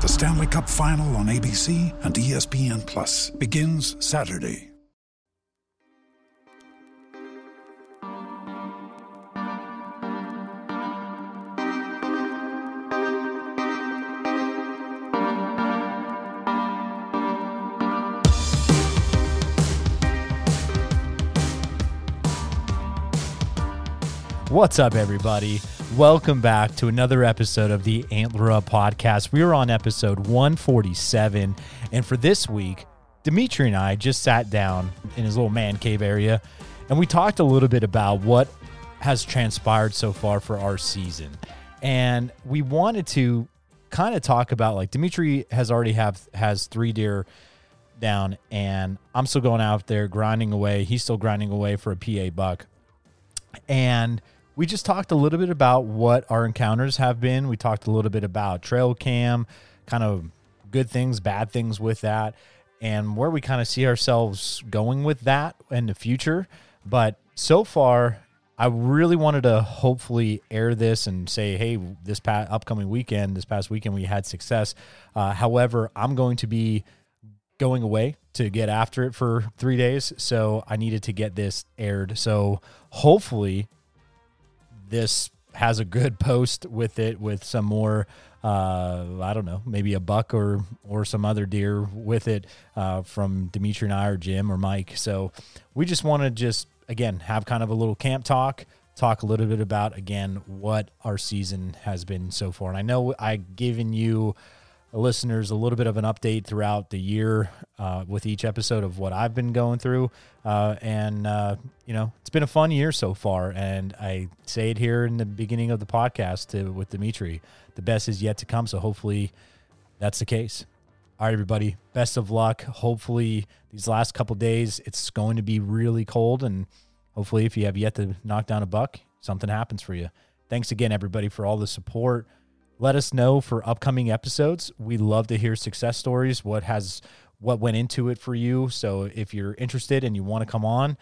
The Stanley Cup Final on ABC and ESPN Plus begins Saturday. What's up, everybody? Welcome back to another episode of the Antler Up podcast. We are on episode 147. And for this week, Dimitri and I just sat down in his little man cave area and we talked a little bit about what has transpired so far for our season. And we wanted to kind of talk about like Dimitri has already have has three deer down and I'm still going out there grinding away. He's still grinding away for a PA buck. And we just talked a little bit about what our encounters have been. We talked a little bit about trail cam, kind of good things, bad things with that, and where we kind of see ourselves going with that in the future. But so far, I really wanted to hopefully air this and say, hey, this past upcoming weekend, this past weekend, we had success. Uh, however, I'm going to be going away to get after it for three days. So I needed to get this aired. So hopefully this has a good post with it with some more uh, I don't know, maybe a buck or or some other deer with it uh, from Dimitri and I or Jim or Mike. So we just want to just again have kind of a little camp talk, talk a little bit about again what our season has been so far. And I know I've given you listeners a little bit of an update throughout the year uh, with each episode of what I've been going through. Uh, and, uh, you know, it's been a fun year so far. And I say it here in the beginning of the podcast to, with Dimitri the best is yet to come. So hopefully that's the case. All right, everybody, best of luck. Hopefully, these last couple days, it's going to be really cold. And hopefully, if you have yet to knock down a buck, something happens for you. Thanks again, everybody, for all the support let us know for upcoming episodes. We love to hear success stories. What has what went into it for you? So if you're interested and you want to come on,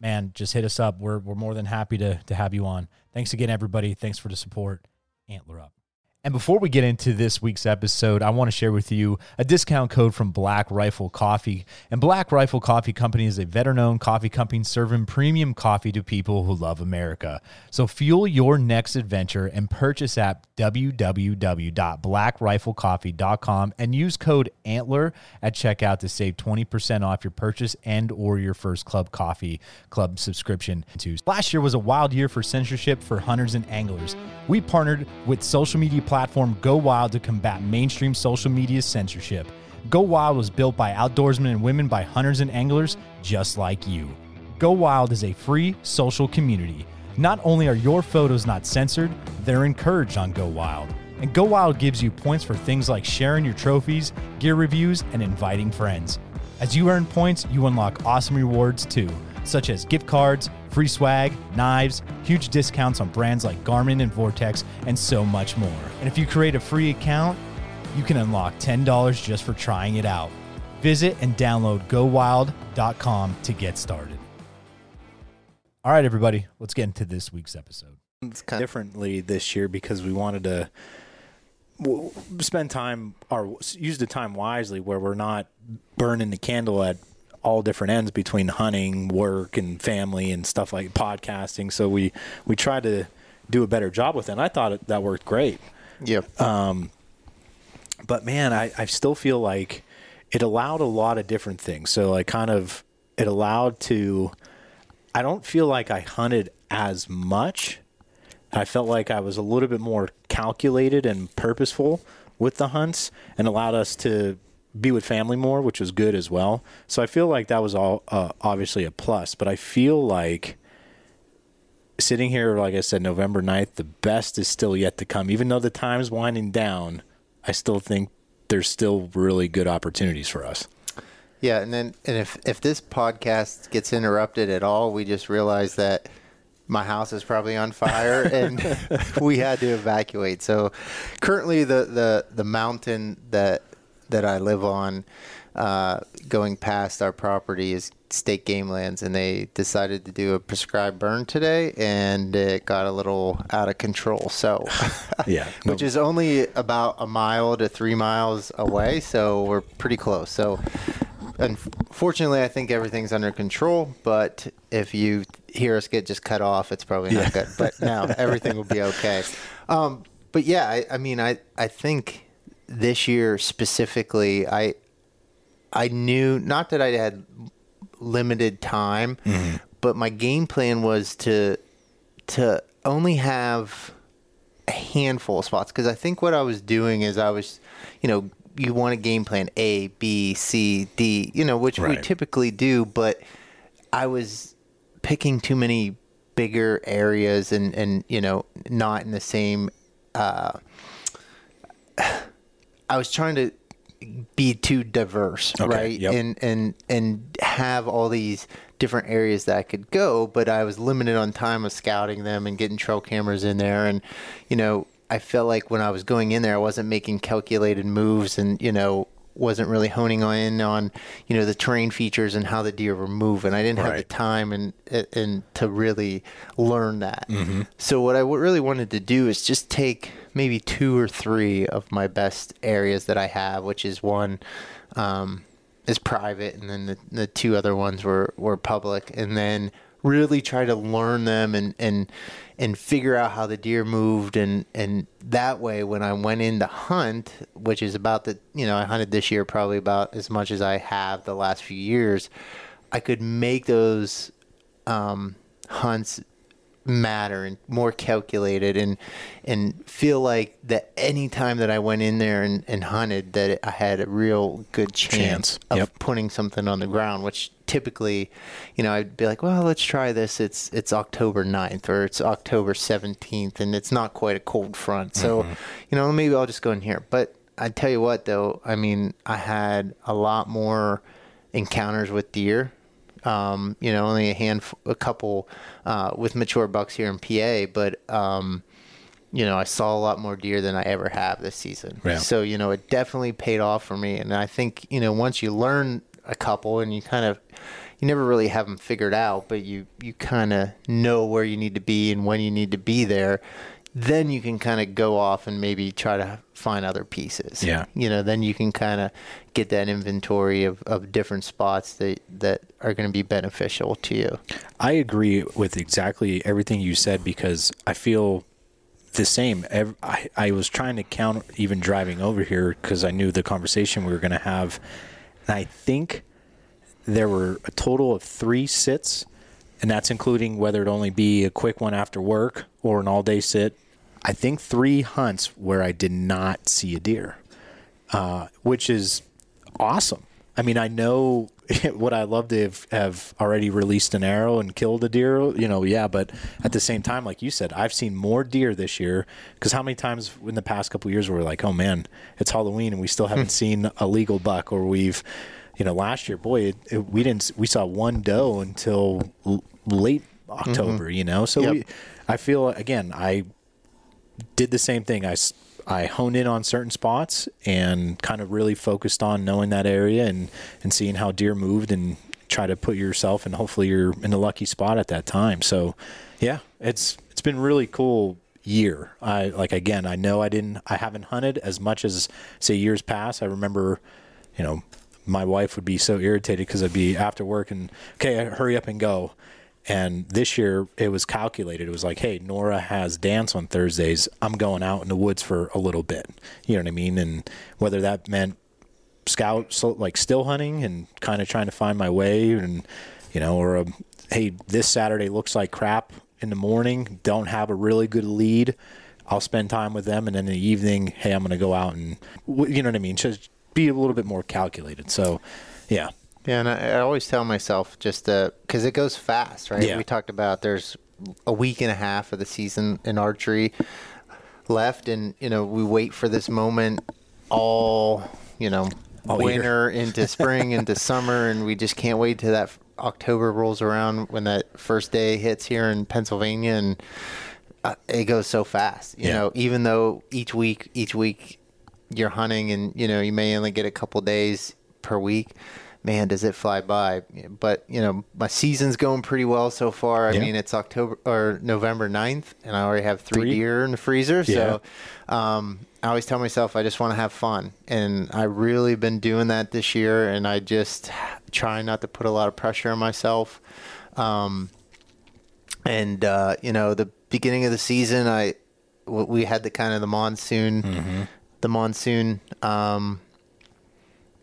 man, just hit us up. We're we're more than happy to to have you on. Thanks again, everybody. Thanks for the support. Antler up. And before we get into this week's episode, I want to share with you a discount code from Black Rifle Coffee. And Black Rifle Coffee Company is a veteran owned coffee company serving premium coffee to people who love America. So fuel your next adventure and purchase at www.blackriflecoffee.com and use code ANTLER at checkout to save 20% off your purchase and or your first club coffee club subscription. Last year was a wild year for censorship for hunters and anglers. We partnered with social media platform Go Wild to combat mainstream social media censorship. Go Wild was built by outdoorsmen and women by hunters and anglers just like you. Go Wild is a free social community. Not only are your photos not censored, they're encouraged on Go Wild. And Go Wild gives you points for things like sharing your trophies, gear reviews, and inviting friends. As you earn points, you unlock awesome rewards too, such as gift cards, free swag, knives, huge discounts on brands like Garmin and Vortex, and so much more. And if you create a free account, you can unlock $10 just for trying it out. Visit and download gowild.com to get started. All right, everybody, let's get into this week's episode. It's kind of differently this year because we wanted to spend time or use the time wisely where we're not burning the candle at all different ends between hunting, work, and family and stuff like podcasting. So we we tried to do a better job with it. And I thought it, that worked great. Yep. Um, but man, I, I still feel like it allowed a lot of different things. So I kind of it allowed to I don't feel like I hunted as much. I felt like I was a little bit more calculated and purposeful with the hunts and allowed us to be with family more, which was good as well. So I feel like that was all uh, obviously a plus, but I feel like sitting here, like I said, November 9th, the best is still yet to come. Even though the time's winding down, I still think there's still really good opportunities for us. Yeah, and then and if if this podcast gets interrupted at all, we just realize that my house is probably on fire and we had to evacuate. So currently the the the mountain that that I live on uh, going past our property is state game lands and they decided to do a prescribed burn today and it got a little out of control. So Yeah. which is only about a mile to three miles away so we're pretty close. So unfortunately i think everything's under control but if you hear us get just cut off it's probably not good. But now everything will be okay. Um, but yeah I, I mean I, I think this year specifically i i knew not that i had limited time but my game plan was to to only have a handful of spots because I think what I was doing is I was, you know, you want a game plan A, B, C, D, you know, which we typically do, but I was picking too many bigger areas and and you know not in the same. Uh, I was trying to be too diverse, Okay, right? yep. And and and have all these different areas that I could go, but I was limited on time of scouting them and getting trail cameras in there and you know, I felt like when I was going in there I wasn't making calculated moves and, you know, wasn't really honing in on, you know, the terrain features and how the deer were moving. I didn't have the time and and to really learn that. So what I w- really wanted to do is just take maybe two or three of my best areas that I have, which is one um, is private, and then the, the two other ones were were public, and then really try to learn them and and and figure out how the deer moved. And and that way when I went in to hunt which is about the you know I hunted this year probably about as much as I have the last few years I could make those um, hunts matter and more calculated and and feel like that any time that I went in there and, and hunted that it, I had a real good chance, Chance, of yep. putting something on the ground which typically you know I'd be like well let's try this. It's it's October 9th or it's October 17th and it's not quite a cold front. So mm-hmm. you know maybe I'll just go in here. But I tell you what though I mean I had a lot more encounters with deer um, you know, only a handful, a couple uh, with mature bucks here in PA, but um, you know, I saw a lot more deer than I ever have this season. Yeah. So you know, it definitely paid off for me, and I think you know, once you learn a couple and you kind of you never really have them figured out, but you you kind of know where you need to be and when you need to be there. Then you can kind of go off and maybe try to find other pieces. Yeah. You know, then you can kind of get that inventory of, of different spots that, that are going to be beneficial to you. I agree with exactly everything you said because I feel the same. I, I was trying to count even driving over here because I knew the conversation we were going to have. And I think there were a total of three sits, and that's including whether it only be a quick one after work or an all day sit. I think three hunts where I did not see a deer, uh, which is awesome. I mean, I know what I love to have, have already released an arrow and killed a deer, you know, yeah, but at the same time, like you said, I've seen more deer this year because how many times in the past couple of years were we like, oh man, it's Halloween and we still haven't seen a legal buck or we've, you know, last year, boy, it, it, we didn't we saw one doe until l- late October. Mm-hmm. You know, so Yep. we, I feel again, I did the same thing. I I honed in on certain spots and kind of really focused on knowing that area and and seeing how deer moved and try to put yourself and hopefully you're in a lucky spot at that time. So, yeah, it's it's been really cool year. I like again, I know I didn't I haven't hunted as much as say years past. I remember, you know, my wife would be so irritated because I'd be after work and okay, uh, hurry up and go. And this year it was calculated. It was like, hey, Nora has dance on Thursdays. I'm going out in the woods for a little bit. You know what I mean? And whether that meant scout, so like still hunting and kind of trying to find my way, and you know, or a, hey, this Saturday looks like crap in the morning. Don't have a really good lead. I'll spend time with them, and then in the evening, hey, I'm going to go out and you know what I mean. Just be a little bit more calculated. So, yeah, Yeah, and I, I always tell myself just because it goes fast, right? Yeah. We talked about there's a week and a half of the season in archery left, and you know we wait for this moment all you know All winter into spring into summer, and we just can't wait till that October rolls around when that first day hits here in Pennsylvania, and uh, it goes so fast. You Yeah. know, even though each week, each week you're hunting, and you know you may only get a couple days per week. Man, does it fly by? But you know, my season's going pretty well so far. I Yeah. mean, it's October or November 9th, and I already have three, Three? deer in the freezer. So, um, I always tell myself I just want to have fun, and I really been doing that this year. And I just try not to put a lot of pressure on myself. Um, and uh, you know the beginning of the season i we had the kind of the monsoon the monsoon um,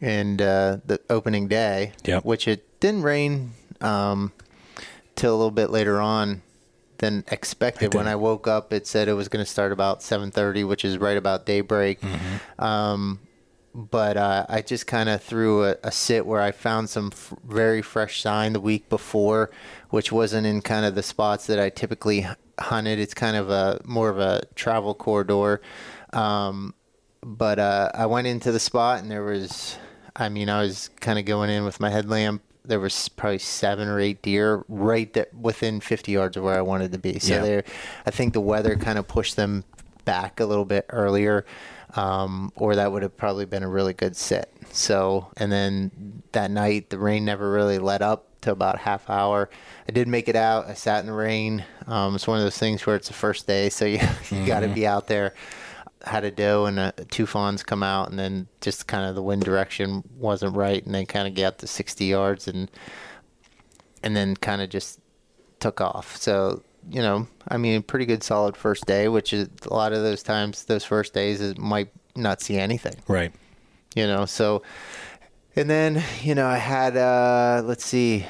and uh, the opening day Yep. which it didn't rain um, till a little bit later on than expected when i woke up it said it was going to start about 7.30 which is right about daybreak um, but uh, I just kind of threw a, a sit where I found some f- very fresh sign the week before, which wasn't in kind of the spots that I typically hunted. It's kind of a more of a travel corridor. Um, but uh, I went into the spot and there was, I mean, I was kind of going in with my headlamp. There was probably seven or eight deer right there within 50 yards of where I wanted to be. So Yeah. there, I think the weather kind of pushed them back a little bit earlier, um, or that would have probably been a really good sit. So, and then that night the rain never really let up to about a half hour. I did make it out. I sat in the rain. Um, it's one of those things where it's the first day, so you you got to be out there. Had a doe and uh two fawns come out, and then just kind of the wind direction wasn't right, and they kind of got to 60 yards, and and then kind of just took off. So, you know, I mean, pretty good solid first day, which is a lot of those times, those first days is might not see anything, right. you know. So, and then, you know, I had, uh, let's see,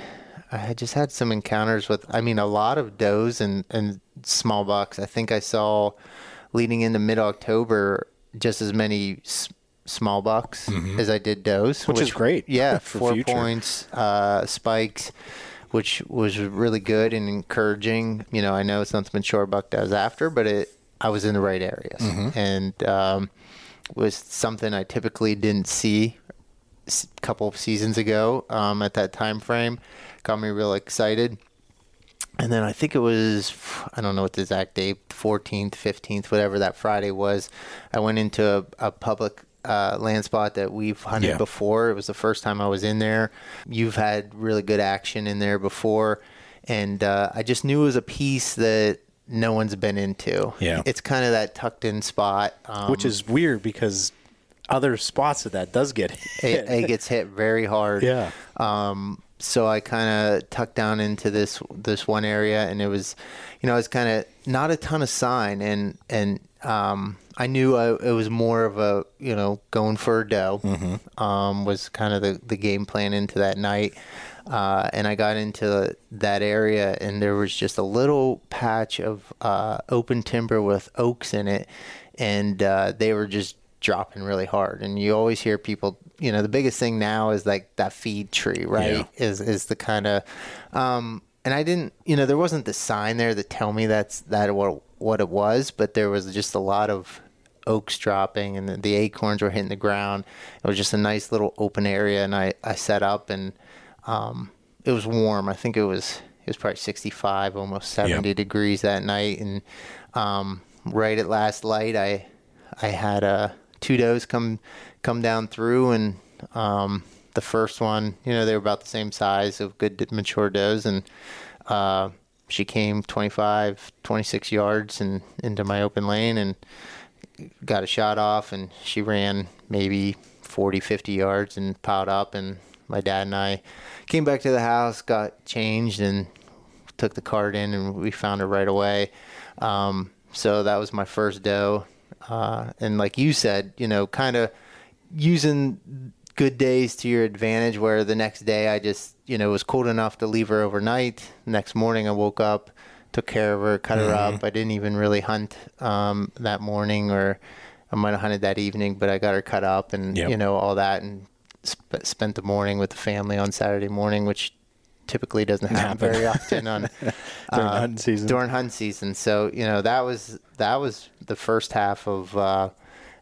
I had just had some encounters with, I mean, a lot of does and, and small bucks. I think I saw leading into mid October just as many s- small bucks as I did does, Mm-hmm. Which is great Yeah, for four future. points, uh, spikes, which was really good and encouraging. You know, I know it's not something Short Buck does after, but it I was in the right areas Mm-hmm. and um, was something I typically didn't see a couple of seasons ago um, at that time frame. Got me real excited. And then I think it was, I don't know what the exact date, 14th, 15th, whatever that Friday was. I went into a, a public uh, land spot that we've hunted Yeah. before. It was the first time I was in there. You've had really good action in there before. And uh, I just knew it was a piece that no one's been into. Yeah. It's kind of that tucked in spot. Um, Which is weird because other spots of that does get hit. it, it gets hit very hard. Yeah. Um, so I kind of tucked down into this this one area, and it was, you know, it's kind of not a ton of sign, and and um, I knew I, it was more of a you know going for a doe. Um, was kind of the the game plan into that night. Uh, and I got into that area, and there was just a little patch of uh, open timber with oaks in it, and uh, they were just dropping really hard. And you always hear people, you know, the biggest thing now is like that feed tree, right? Yeah. Is is the kind of, um, and I didn't, you know, there wasn't the sign there to tell me that's that what what it was, but there was just a lot of oaks dropping and the, the acorns were hitting the ground. It was just a nice little open area, and I I set up and um, it was warm. I think it was it was probably 65, almost 70 Yep. degrees that night, and um, right at last light, I I had uh, two does come come down through, and um, the first one, you know, they were about the same size of good mature does, and uh, she came 25, 26 yards and into my open lane, and got a shot off, and she ran maybe 40, 50 yards and piled up, and my dad and I came back to the house, got changed, and took the cart in, and we found her right away. Um, so that was my first doe, uh, and like you said, you know, kind of using good days to your advantage. Where the next day I just, you know, it was cold enough to leave her overnight. Next morning I woke up, took care of her, cut her up. I didn't even really hunt um, that morning, or I might have hunted that evening, but I got her cut up and Yep. you know all that, and sp- spent the morning with the family on Saturday morning, which typically doesn't happen, Happen. very often on During uh, hunting season. During hunt season, so you know that was that was the first half of uh,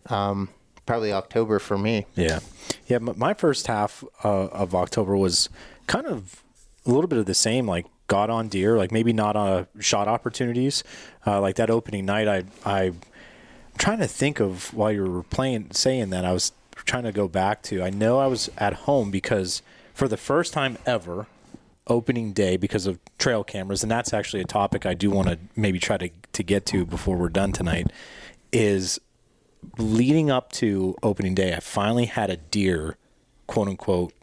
um, probably October for me. Yeah, yeah. My first half uh, of October was kind of a little bit of the same. Like got on deer, like maybe not on shot opportunities. Uh, like that opening night, I I I'm trying to think of while you were playing saying that I was trying to go back to. I know I was at home because for the first time ever, opening day because of trail cameras, and that's actually a topic I do want to maybe try to to get to before we're done tonight. Is leading up to opening day, I finally had a deer, quote unquote,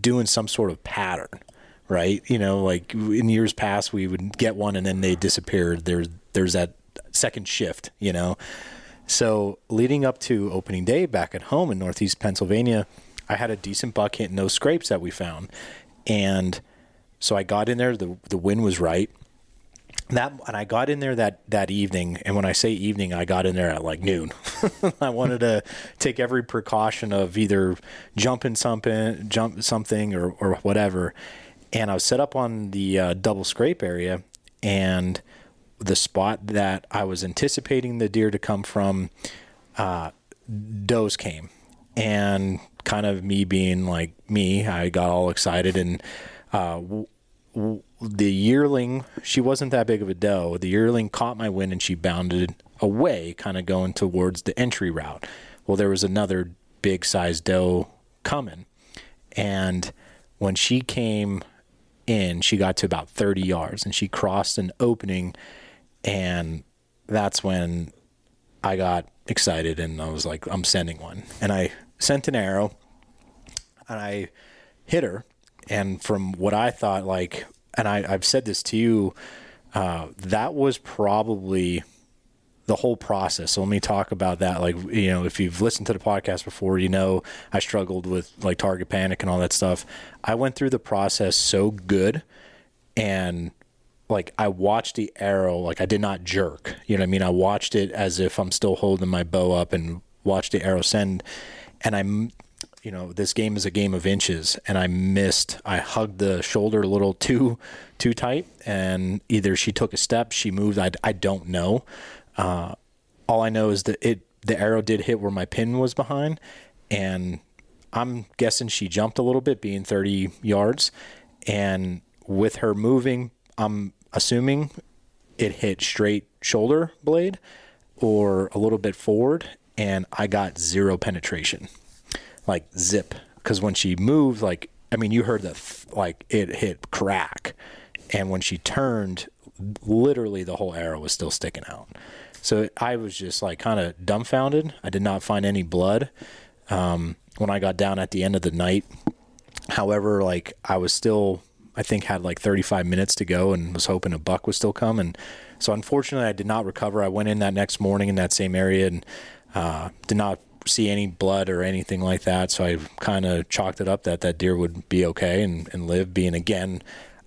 doing some sort of pattern, right? You know, like in years past, we would get one and then they disappeared. There's there's that second shift, you know. So leading up to opening day back at home in Northeast Pennsylvania, I had a decent buck hit, no scrapes that we found, and so I got in there. the The wind was right. That and I got in there that that evening and when I say evening I got in there at like noon. I wanted to take every precaution of either jumping something jump something or or whatever. And I was set up on the uh, double scrape area and the spot that I was anticipating the deer to come from uh, does came. And kind of me being like me I got all excited and uh, w- w- the yearling she wasn't that big of a doe. The yearling caught my wind and she bounded away kind of going towards the entry route. Well there was another big sized doe coming. And when she came in she got to about 30 yards and she crossed an opening. And that's when I got excited and I was like, I'm sending one. And I sent an arrow and I hit her. And from what I thought, like, and I, I've said this to you, uh, that was probably the whole process. So let me talk about that. Like, you know, if you've listened to the podcast before, you know, I struggled with like target panic and all that stuff. I went through the process so good and like I watched the arrow, like I did not jerk. You know what I mean? I watched it as if I'm still holding my bow up and watched the arrow send. And I'm, you know, this game is a game of inches, and I missed. I hugged the shoulder a little too, too tight, and either she took a step, she moved. I, I don't know. Uh, all I know is that it the arrow did hit where my pin was behind, and I'm guessing she jumped a little bit, being 30 yards, and with her moving, I'm assuming it hit straight shoulder blade or a little bit forward, and I got zero penetration, like zip. Because when she moved, like I mean, you heard the th- like it hit crack, and when she turned, literally the whole arrow was still sticking out. So I was just like kind of dumbfounded. I did not find any blood um, when I got down at the end of the night. However, like I was still, I think had like 35 minutes to go and was hoping a buck would still come. And so unfortunately, I did not recover. I went in that next morning in that same area and uh, did not see any blood or anything like that. So I kind of chalked it up that that deer would be okay and, and live. Being again,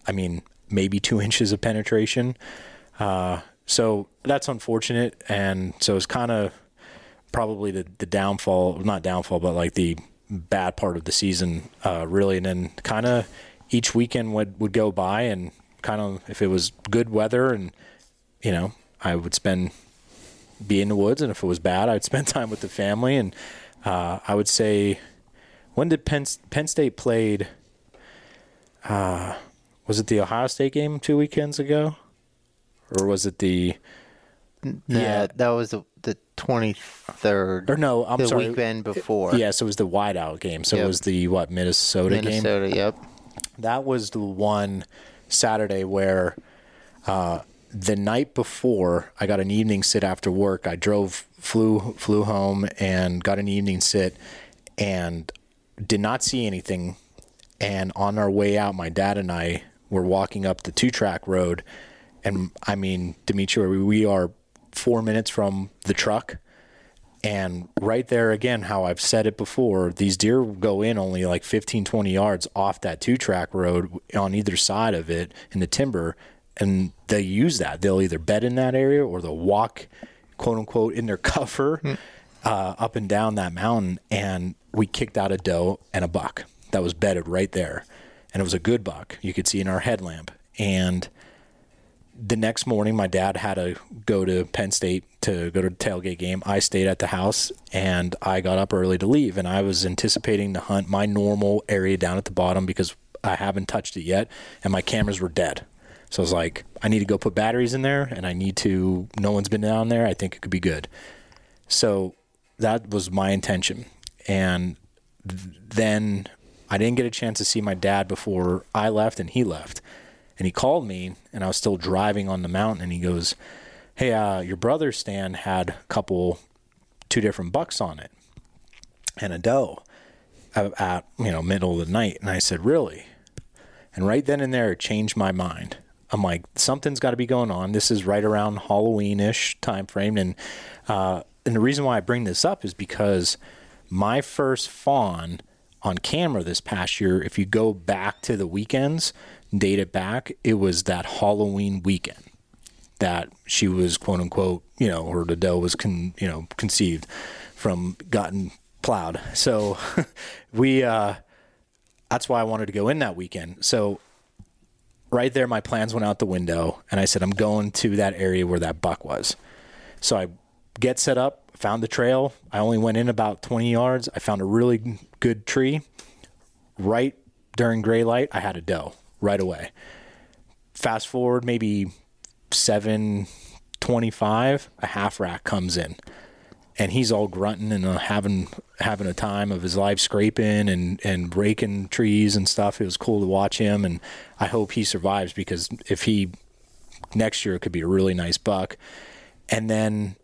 I mean, maybe two inches of penetration. Uh, so that's unfortunate. And so it's kind of probably the, the downfall, not downfall, but like the bad part of the season, uh, really. And then kind of each weekend would, would go by and kind of, if it was good weather and, you know, I would spend be in the woods, and if it was bad, I'd spend time with the family. And uh, I would say, when did Penn Penn State played? Uh, was it the Ohio State game two weekends ago, or was it the? Yeah. that was the, the 23rd. Or no, I'm sorry. the sorry. weekend before. Yes, yeah, so it was the whiteout game. So it was the what Minnesota, game. Minnesota, yep. That was the one Saturday where uh, the night before I got an evening sit after work. I drove, flew, flew home, and got an evening sit, and did not see anything. And on our way out, my dad and I were walking up the two track road, and I mean, Dimitri, we are four minutes from the truck. And right there again, how I've said it before, these deer go in only like 15, 20 yards off that two track road on either side of it in the timber. And they use that. They'll either bed in that area or they'll walk, quote unquote, in their cover uh, up and down that mountain. And we kicked out a doe and a buck that was bedded right there. And it was a good buck. You could see in our headlamp. And the next morning, my dad had to go to Penn State to go to the tailgate game. I stayed at the house and I got up early to leave. And I was anticipating to hunt my normal area down at the bottom because I haven't touched it yet and my cameras were dead. So I was like, I need to go put batteries in there and I need to, no one's been down there. I think it could be good. So that was my intention. And th- then I didn't get a chance to see my dad before I left and he left and he called me and I was still driving on the mountain and he goes, Hey, uh, your brother Stan had a couple, two different bucks on it and a doe at, at, you know, middle of the night. And I said, really? And right then and there, it changed my mind. I'm like, something's got to be going on. This is right around Halloween-ish time frame. And, uh, and the reason why I bring this up is because my first fawn on camera this past year, if you go back to the weekends, date it back, it was that Halloween weekend that she was quote unquote, you know, or the doe was con, you know, conceived from gotten plowed. So we, uh, that's why I wanted to go in that weekend. So right there, my plans went out the window and I said, I'm going to that area where that buck was. So I get set up, found the trail. I only went in about 20 yards. I found a really good tree. Right during gray light, I had a doe right away. Fast forward maybe 725, a half rack comes in. And he's all grunting and uh, having having a time of his life, scraping and and breaking trees and stuff. It was cool to watch him, and I hope he survives because if he next year it could be a really nice buck. And then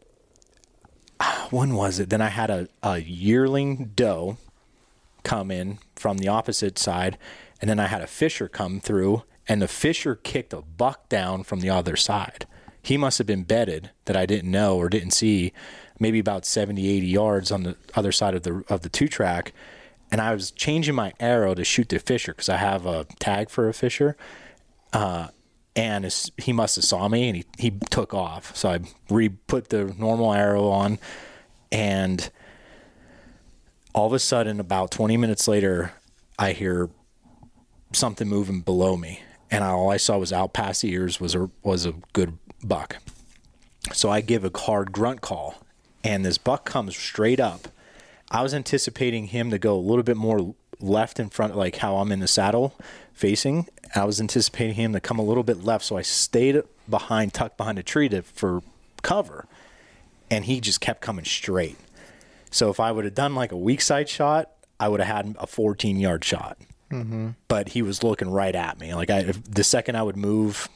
when was it? Then I had a, a yearling doe come in from the opposite side, and then I had a fisher come through, and the fisher kicked a buck down from the other side. He must have been bedded that I didn't know or didn't see, maybe about 70, 80 yards on the other side of the of the two track. And I was changing my arrow to shoot the fisher because I have a tag for a fisher. Uh, and it's- he must have saw me and he, he took off. So I re put the normal arrow on, and all of a sudden, about 20 minutes later, I hear something moving below me, and all I saw was out past the ears was a was a good buck. So I give a hard grunt call, and this buck comes straight up. I was anticipating him to go a little bit more left in front, like how I'm in the saddle facing. I was anticipating him to come a little bit left, so I stayed behind, tucked behind a tree to, for cover, and he just kept coming straight. So if I would have done like a weak side shot, I would have had a 14 yard shot. Mm-hmm. But he was looking right at me. Like I, if the second I would move,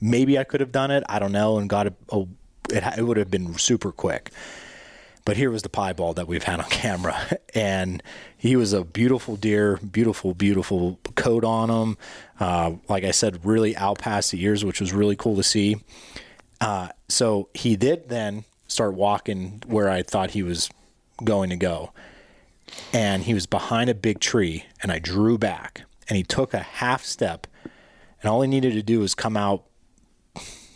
maybe I could have done it. I don't know, and got a, a it, it would have been super quick. But here was the piebald that we've had on camera, and he was a beautiful deer, beautiful, beautiful coat on him. Uh, like I said, really out past the ears, which was really cool to see. Uh, so he did then start walking where I thought he was going to go. And he was behind a big tree, and I drew back, and he took a half step, and all he needed to do was come out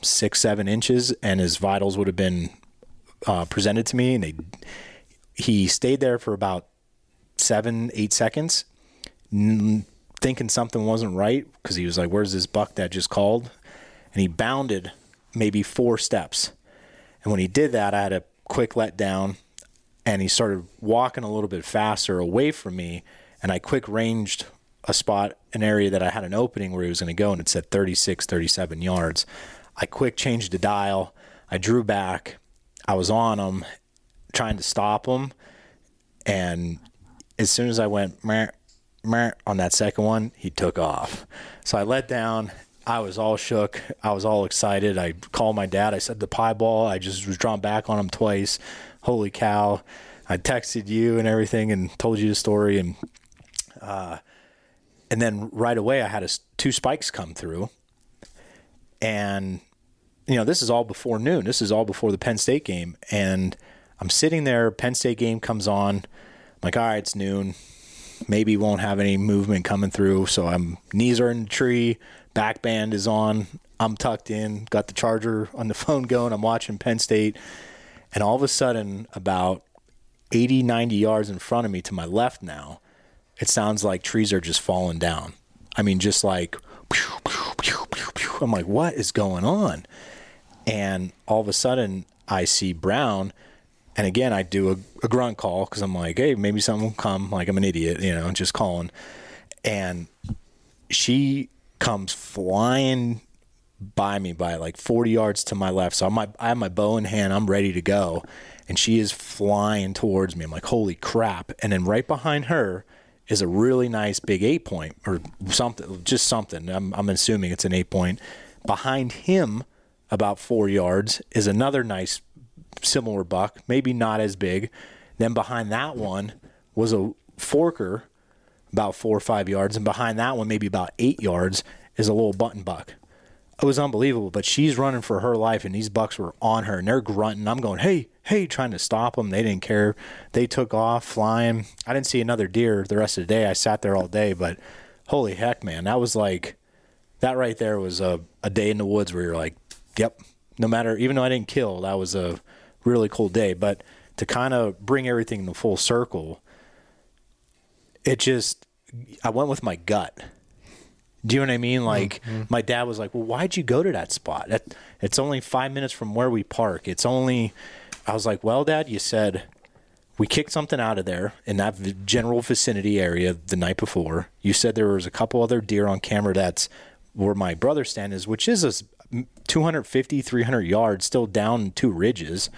six, seven inches, and his vitals would have been uh, presented to me. And they, he stayed there for about seven, eight seconds, n- thinking something wasn't right because he was like, "Where's this buck that just called?" And he bounded maybe four steps. And when he did that, I had a quick let down, and he started walking a little bit faster away from me, and I quick ranged a spot, an area that I had an opening where he was going to go, and it said 36, 37 yards. I quick changed the dial. I drew back. I was on him, trying to stop him, and as soon as I went meh, on that second one, he took off. So I let down. I was all shook. I was all excited. I called my dad. I said the piebald. I just was drawn back on him twice. Holy cow! I texted you and everything and told you the story and uh, and then right away I had a, two spikes come through and you know this is all before noon. This is all before the Penn State game and I'm sitting there. Penn State game comes on. I'm like, all right, it's noon. Maybe won't have any movement coming through. So I'm knees are in the tree, back band is on. I'm tucked in, got the charger on the phone going. I'm watching Penn State. And all of a sudden, about 80, 90 yards in front of me to my left now, it sounds like trees are just falling down. I mean, just like, pew, pew, pew. I'm like, what is going on? And all of a sudden, I see Brown and again, I do a, a grunt call because I'm like, hey, maybe someone will come. Like I'm an idiot, you know, just calling. And she comes flying by me by like 40 yards to my left. So I'm my, I have my bow in hand. I'm ready to go. And she is flying towards me. I'm like, holy crap. And then right behind her is a really nice big eight point or something, just something. I'm, I'm assuming it's an eight point. Behind him, about four yards, is another nice similar buck, maybe not as big. Then behind that one was a forker about four or five yards, and behind that one, maybe about eight yards, is a little button buck. It was unbelievable, but she's running for her life, and these bucks were on her, and they're grunting. I'm going, hey, hey, trying to stop them. They didn't care. They took off flying. I didn't see another deer the rest of the day. I sat there all day, but holy heck, man, that was like, that right there was a, a day in the woods where you're like, yep, no matter, even though I didn't kill, that was a really cool day. But to kind of bring everything in the full circle, it just I went with my gut. Do you know what I mean? Like mm-hmm. my dad was like, "Well, why'd you go to that spot? That, it's only five minutes from where we park. It's only." I was like, "Well, Dad, you said we kicked something out of there in that general vicinity area the night before. You said there was a couple other deer on camera that's where my brother's stand is, which is a 250, 300 yards, still down two ridges.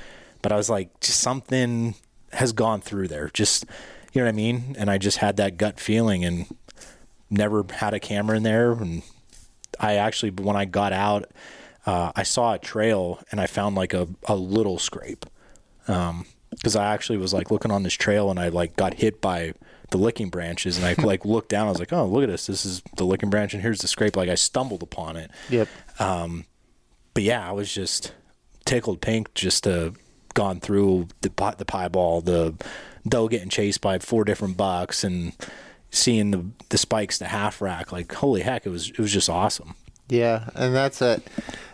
But I was like, just something has gone through there. Just, you know what I mean? And I just had that gut feeling and never had a camera in there. And I actually, when I got out, uh, I saw a trail and I found like a, a little scrape. Um, cause I actually was like looking on this trail and I like got hit by the licking branches and I like looked down. I was like, oh, look at this. This is the licking branch and here's the scrape. Like I stumbled upon it. Yep. Um, but yeah, I was just tickled pink just to gone through the the piebald, the doe getting chased by four different bucks, and seeing the the spikes, the half rack. Like holy heck, it was it was just awesome. Yeah, and that's a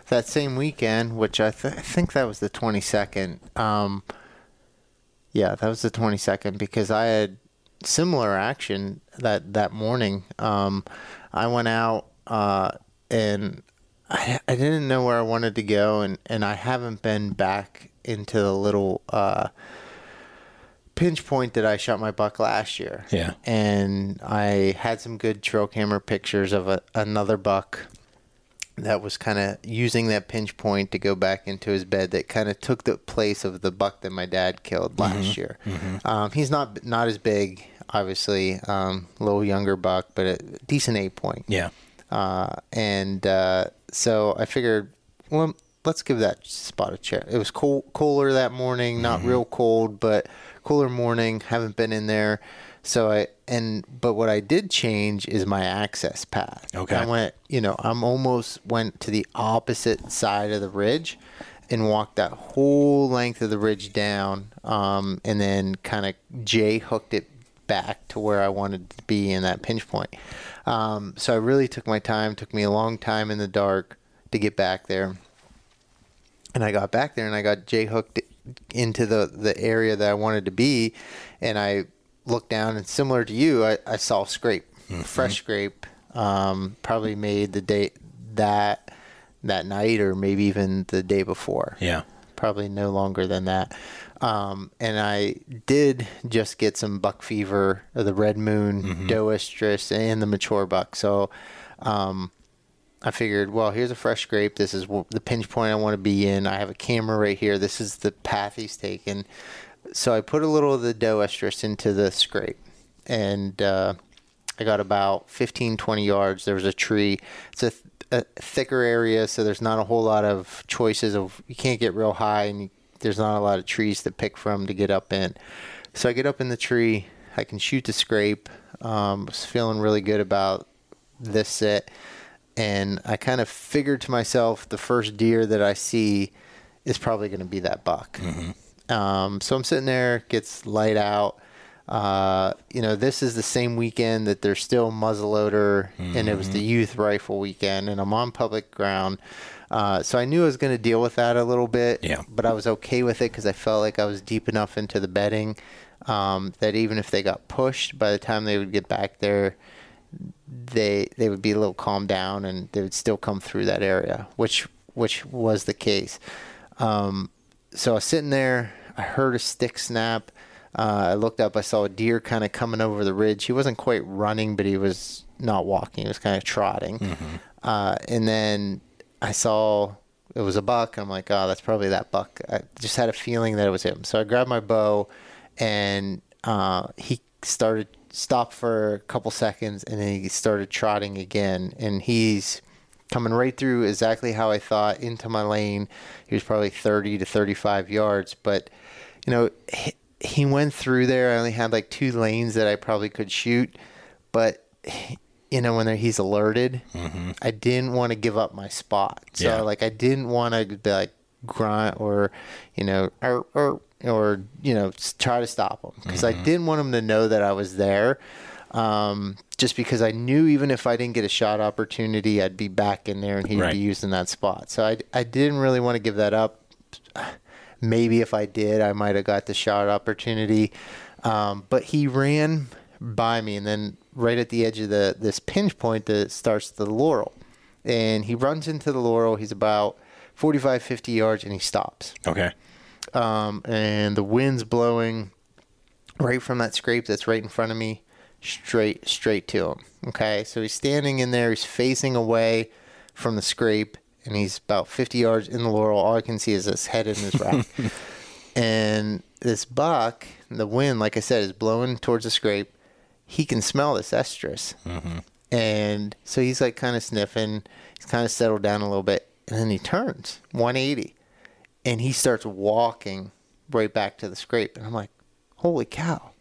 that same weekend, which I, th- I think that was the twenty second. Um, yeah, that was the twenty second because I had similar action that that morning. Um, I went out uh, and I, I didn't know where I wanted to go, and, and I haven't been back into the little uh, pinch point that I shot my buck last year. Yeah. And I had some good trail camera pictures of a, another buck that was kind of using that pinch point to go back into his bed that kind of took the place of the buck that my dad killed last mm-hmm. year. Mm-hmm. Um, he's not not as big, obviously, um, a little younger buck, but a decent eight point. Yeah. Uh, and uh, so I figured, well, let's give that spot a check. It was cool, cooler that morning, not mm-hmm. real cold, but cooler morning. Haven't been in there, so I and but what I did change is my access path. Okay, I went, you know, I'm almost went to the opposite side of the ridge. And walked that whole length of the ridge down, um, and then kind of J hooked it back to where I wanted to be in that pinch point. Um, so I really took my time. Took me a long time in the dark to get back there. And I got back there and I got J hooked into the, the area that I wanted to be. And I looked down and similar to you, I, I saw scrape, mm-hmm. fresh scrape. Um, probably made the day that that night or maybe even the day before. Yeah. probably no longer than that. Um, and I did just get some buck fever, or the red moon, doe estrus, and the mature buck. So um, I figured, well, here's a fresh scrape. This is the pinch point I want to be in. I have a camera right here. This is the path he's taken. So I put a little of the doe estrus into the scrape, and uh, I got about 15, 20 yards. There was a tree. It's a, th- a thicker area, so there's not a whole lot of choices of you can't get real high, and you, there's not a lot of trees to pick from to get up in. So I get up in the tree. I can shoot the scrape. Um, was feeling really good about this set, and I kind of figured to myself the first deer that I see is probably going to be that buck. Um, so I'm sitting there, gets light out. Uh, you know, this is the same weekend that there's still muzzleloader, and it was the youth rifle weekend, and I'm on public ground. Uh, so I knew I was going to deal with that a little bit, Yeah. but I was okay with it because I felt like I was deep enough into the bedding um, that even if they got pushed, by the time they would get back there, they they would be a little calmed down and they would still come through that area, which which was the case. Um, so I was sitting there. I heard a stick snap. Uh, I looked up. I saw a deer kind of coming over the ridge. He wasn't quite running, but he was not walking. He was kind of trotting. Uh, and then I saw it was a buck. I'm like, oh, that's probably that buck. I just had a feeling that it was him. So I grabbed my bow, and uh, he started stopped for a couple seconds, and then he started trotting again. And he's coming right through exactly how I thought into my lane. He was probably 30 to 35 yards, but you know, he, he went through there. I only had like two lanes that I probably could shoot, but you know, when he's alerted, I didn't want to give up my spot. So Yeah. like, I didn't want to be like grunt or, you know, or, or, or you know, try to stop him because I didn't want him to know that I was there. Um, just because I knew even if I didn't get a shot opportunity, I'd be back in there and he'd Right. be using that spot. So I, I didn't really want to give that up. Maybe if I did, I might have got the shot opportunity. Um, but he ran by me, and then right at the edge of the this pinch point that starts the laurel, and he runs into the laurel. He's about 45, 50 yards, and he stops Okay. um, and the wind's blowing right from that scrape that's right in front of me, straight straight to him. Okay, so he's standing in there. He's facing away from the scrape, and he's about 50 yards in the laurel. All I can see is his head in his rack. and this buck, the wind, like I said, is blowing towards the scrape. He can smell this estrus. And so he's like kind of sniffing. He's kind of settled down a little bit. And then he turns 180 and he starts walking right back to the scrape. And I'm like, holy cow.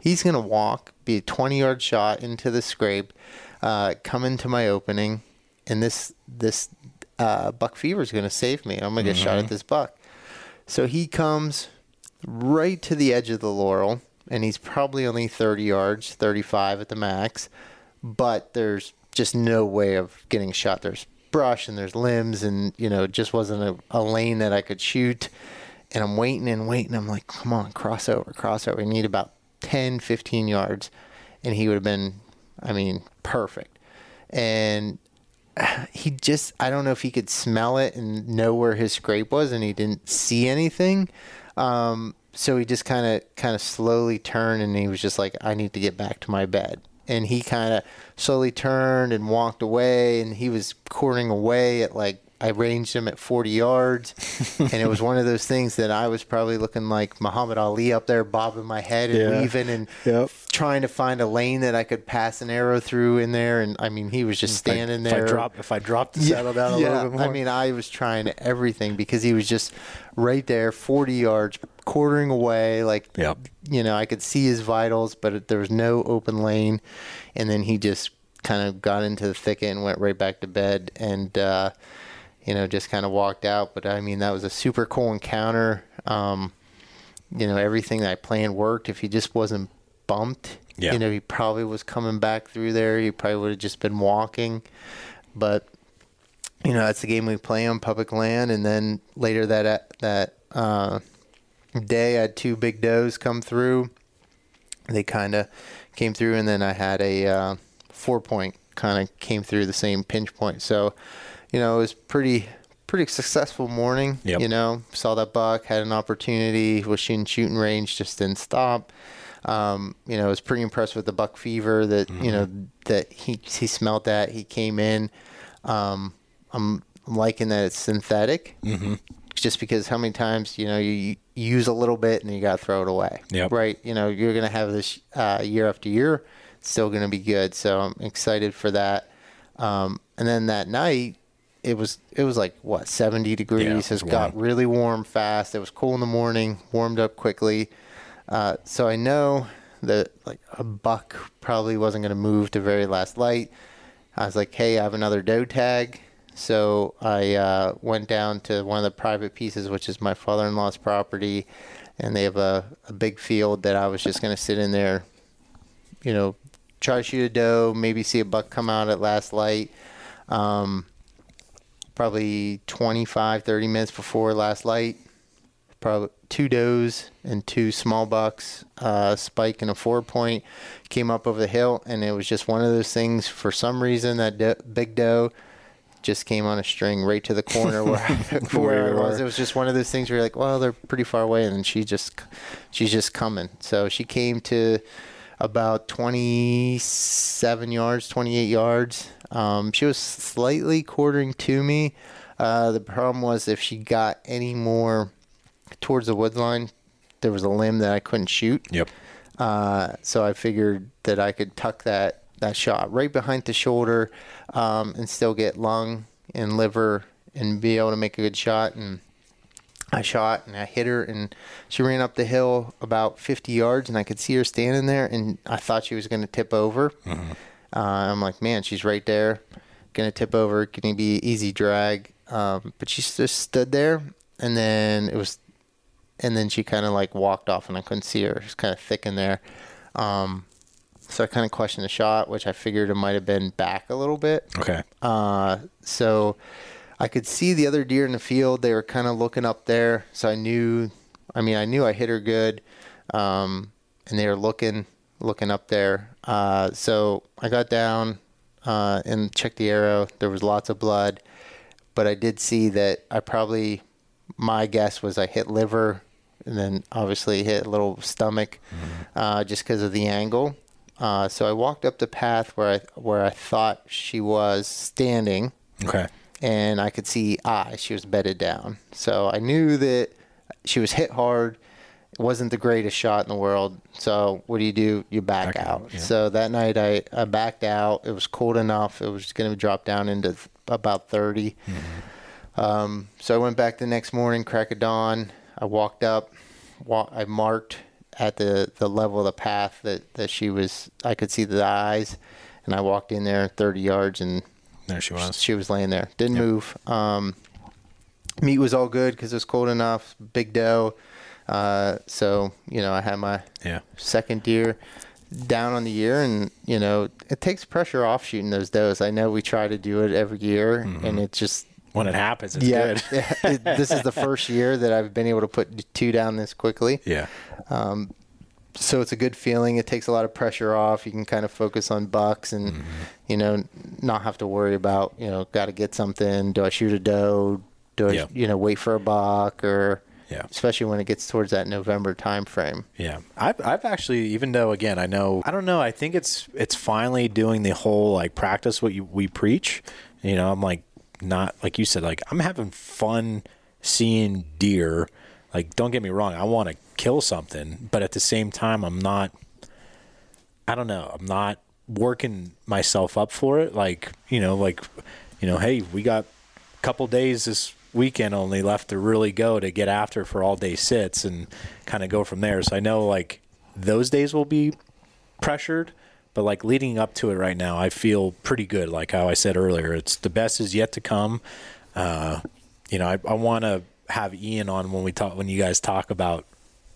He's going to walk, be a 20 yard shot into the scrape, uh, come into my opening, and this this uh, buck fever is going to save me. I'm going to get shot at this buck. So he comes right to the edge of the laurel, and he's probably only 30 yards, 35 at the max, but there's just no way of getting shot. There's brush and there's limbs, and you know, it just wasn't a, a lane that I could shoot. And I'm waiting and waiting. I'm like, come on, crossover, crossover. cross over. I need about 10, 15 yards, and he would have been, I mean, perfect. And he just I don't know if he could smell it and know where his scrape was and he didn't see anything. Um, so he just kind of kind of slowly turned and he was just like I need to get back to my bed. And he kind of slowly turned and walked away and he was quartering away at like I ranged him at 40 yards and it was one of those things that I was probably looking like Muhammad Ali up there bobbing my head and Yeah. weaving and Yep. trying to find a lane that I could pass an arrow through in there and I mean he was just standing if there I drop, if I drop the saddle down a yeah, little bit more. I mean, I was trying everything because he was just right there, 40 yards, quartering away. Like, Yep. you know, I could see his vitals, but there was no open lane. And then he just kind of got into the thicket and went right back to bed and, uh, you know, just kind of walked out. But I mean, that was a super cool encounter. Um, you know, everything that I planned worked. If he just wasn't bumped, Yeah. you know, he probably was coming back through there. He probably would have just been walking. But you know that's the game we play on public land and then later that that uh, day i had two big does come through they kind of came through and then i had a uh, four point kind of came through the same pinch point so you know it was pretty pretty successful morning. Yep. You know, saw that buck, had an opportunity, was shooting shooting range, just didn't stop. Um, you know, I was pretty impressed with the buck fever that you know that he he smelled that he came in. Um, I'm liking that it's synthetic, mm-hmm. just because how many times you know you, you use a little bit and you got to throw it away. Yep. Right. You know, you're gonna have this uh, year after year, still gonna be good. So I'm excited for that. Um, and then that night, it was it was like what 70 degrees. Yeah, it was got really warm fast. It was cool in the morning, warmed up quickly. Uh, so I know that like a buck probably wasn't going to move to very last light. I was like, hey, I have another doe tag. So I uh, went down to one of the private pieces, which is my father-in-law's property, and they have a, a big field that I was just going to sit in there, you know, try to shoot a doe, maybe see a buck come out at last light. Um, probably 25, 30 minutes before last light, probably two does and two small bucks, uh, spike and a four point came up over the hill, and it was just one of those things. For some reason, that do- big doe just came on a string right to the corner where, where I you was. It was just one of those things where you're like, well, they're pretty far away, and she just, she's just coming. So she came to about 27 yards, 28 yards. Um, she was slightly quartering to me. Uh, the problem was if she got any more towards the wood line, there was a limb that I couldn't shoot. Yep. Uh, so I figured that I could tuck that, that shot right behind the shoulder um, and still get lung and liver and be able to make a good shot. And I shot and I hit her, and she ran up the hill about 50 yards, and I could see her standing there, and I thought she was going to tip over. Uh, I'm like, man, she's right there, going to tip over, going to be easy drag. Um, but she just stood there, and then it was and then she kind of like walked off and I couldn't see her. She's kind of thick in there. Um, so I kind of questioned the shot, which I figured it might have been back a little bit. Okay. Uh, so I could see the other deer in the field. They were kind of looking up there. So I knew, I mean, I knew I hit her good. Um, and they were looking, looking up there. Uh, so I got down, uh, and checked the arrow. There was lots of blood, but I did see that I probably, my guess was I hit liver and then obviously hit a little stomach, uh, just because of the angle. Uh, so I walked up the path where I where I thought she was standing, Okay. And I could see eyes. She was bedded down, so I knew that she was hit hard. It wasn't the greatest shot in the world. So what do you do? You back, Back out. out, yeah. So that night I, I backed out. It was cold enough. It was going to drop down into th- about 30. Um, so I went back the next morning, crack of dawn. I walked up. Wa- I marked at the, the level of the path that, that she was. I could see the eyes, and I walked in there 30 yards, and There she was. she was laying there. Didn't move. Um, meat was all good because it was cold enough. Big doe. Uh, so you know, I had my Yeah. second deer down on the year, and you know, it takes pressure off shooting those does. I know we try to do it every year, and it just When it happens, it's yeah. good. it- this is the first year that I've been able to put two down this quickly. Yeah. So it's a good feeling. It takes a lot of pressure off. You can kind of focus on bucks and Mm-hmm. you know not have to worry about you know got to get something. Do I shoot a doe? Do I Yeah. you know wait for a buck or Yeah. especially when it gets towards that November time frame. Yeah, I've I've actually even though again I know I don't know I think it's it's finally doing the whole like practice what you, we preach. You know, I'm like not like you said like I'm having fun seeing deer. Like don't get me wrong, I want to kill something, but at the same time I'm not I don't know, I'm not working myself up for it like, you know, like you know, hey, we got a couple days this weekend only left to really go to get after for all day sits and kind of go from there. So I know like those days will be pressured, but like leading up to it right now, I feel pretty good. Like how I said earlier, it's the best is yet to come. Uh, you know, I, I want to have Ian on when we talk, when you guys talk about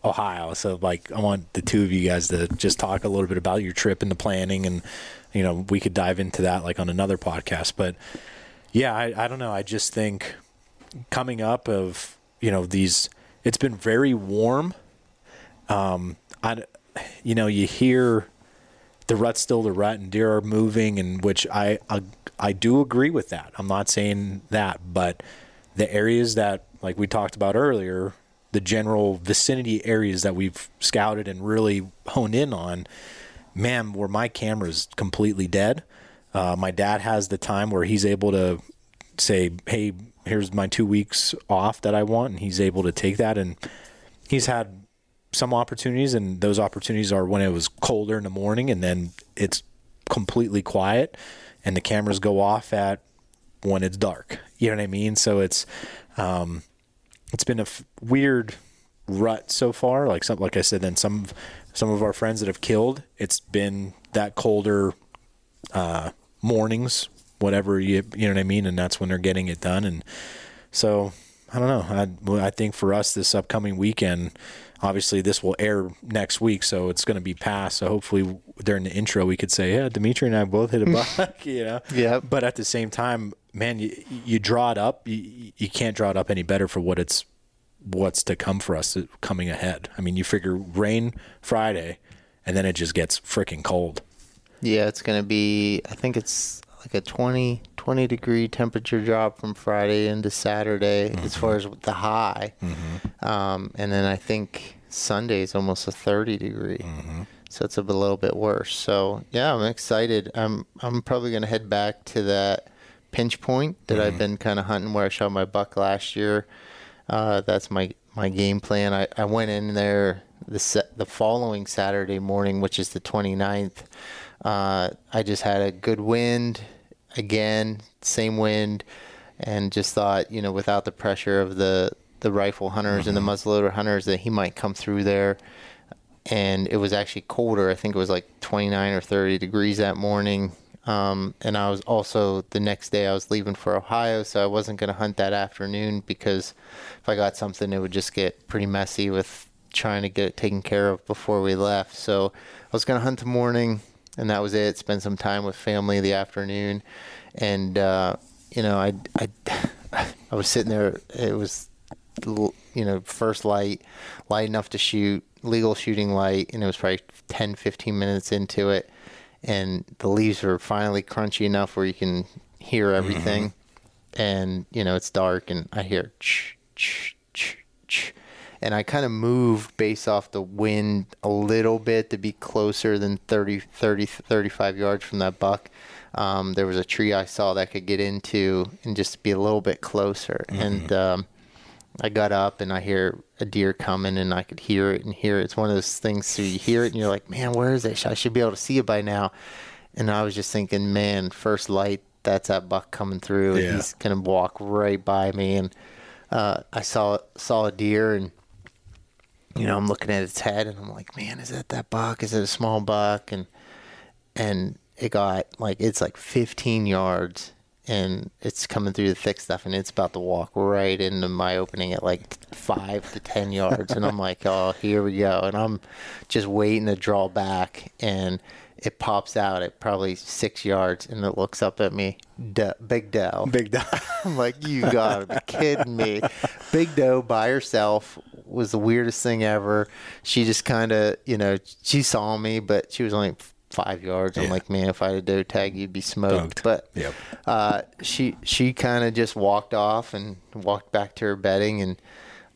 Ohio. So like, I want the two of you guys to just talk a little bit about your trip and the planning and, you know, we could dive into that like on another podcast, but yeah, I, I don't know. I just think coming up of you know these it's been very warm um i you know you hear the rut's still the rut and deer are moving and which I, I i do agree with that i'm not saying that but the areas that, like we talked about earlier, the general vicinity areas that we've scouted and really honed in on, man, where my camera's completely dead. Uh, my dad has the time where he's able to say, "Hey, here's my two weeks off that I want," and he's able to take that. And he's had some opportunities, and those opportunities are when it was colder in the morning, and then it's completely quiet, and the cameras go off at when it's dark. You know what I mean? So it's um, it's been a f- weird rut so far. Like some, like I said, then some some of our friends that have killed, it's been that colder uh, mornings, whatever you you know what I mean, and that's when they're getting it done. And so I don't know. I I think for us this upcoming weekend, obviously this will air next week, so it's going to be past. So hopefully during the intro we could say, yeah, Dimitri and I both hit a buck, you know. Yeah. But at the same time, man, you you draw it up. You, you can't draw it up any better for what it's what's to come for us coming ahead. I mean, you figure rain Friday, and then it just gets freaking cold. Yeah, it's going to be, I think it's like a 20, 20 degree temperature drop from Friday into Saturday Mm-hmm. as far as the high. Um, and then I think Sunday is almost a 30 degree. Mm-hmm. So it's a little bit worse. So yeah, I'm excited. I'm, I'm probably going to head back to that pinch point that Mm-hmm. I've been kind of hunting where I shot my buck last year. Uh, that's my, my game plan. I, I went in there the se- the following Saturday morning, which is the 29th. Uh, I just had a good wind again, same wind, and just thought, you know, without the pressure of the the rifle hunters and the muzzleloader hunters, that he might come through there. And it was actually colder. I think it was like 29 or 30 degrees that morning. Um, and I was also the next day I was leaving for Ohio, so I wasn't going to hunt that afternoon because if I got something, it would just get pretty messy with trying to get it taken care of before we left. So I was going to hunt the morning, and that was it. Spend some time with family the afternoon, and uh, you know, I I I was sitting there. It was you know first light, light enough to shoot, legal shooting light, and it was probably 10, 15 minutes into it, and the leaves are finally crunchy enough where you can hear everything, and you know it's dark, and I hear ch ch ch ch and I kind of moved based off the wind a little bit to be closer than 30, 30 35 yards from that buck. Um, there was a tree I saw that I could get into and just be a little bit closer. And um, I got up and I hear a deer coming and I could hear it and hear it. It's one of those things so you hear it and you're like, man, where is it? I should be able to see it by now. And I was just thinking, man, first light, that's that buck coming through. Yeah. he's to walk right by me. And uh, I saw saw a deer and you know, I'm looking at its head and I'm like, man, is that that buck? Is it a small buck? And and it got like it's like 15 yards and it's coming through the thick stuff and it's about to walk right into my opening at like five to 10 yards and I'm like, oh, here we go. And I'm just waiting to draw back and it pops out at probably six yards and it looks up at me, D- Big Doe. Big Doe. I'm like, you gotta be kidding me. Big Doe by herself was the weirdest thing ever. She just kind of, you know, she saw me, but she was only five yards. I'm like, man, if I had a doe tag, you'd be smoked. Smoked. But Yep. uh, she she kind of just walked off and walked back to her bedding, and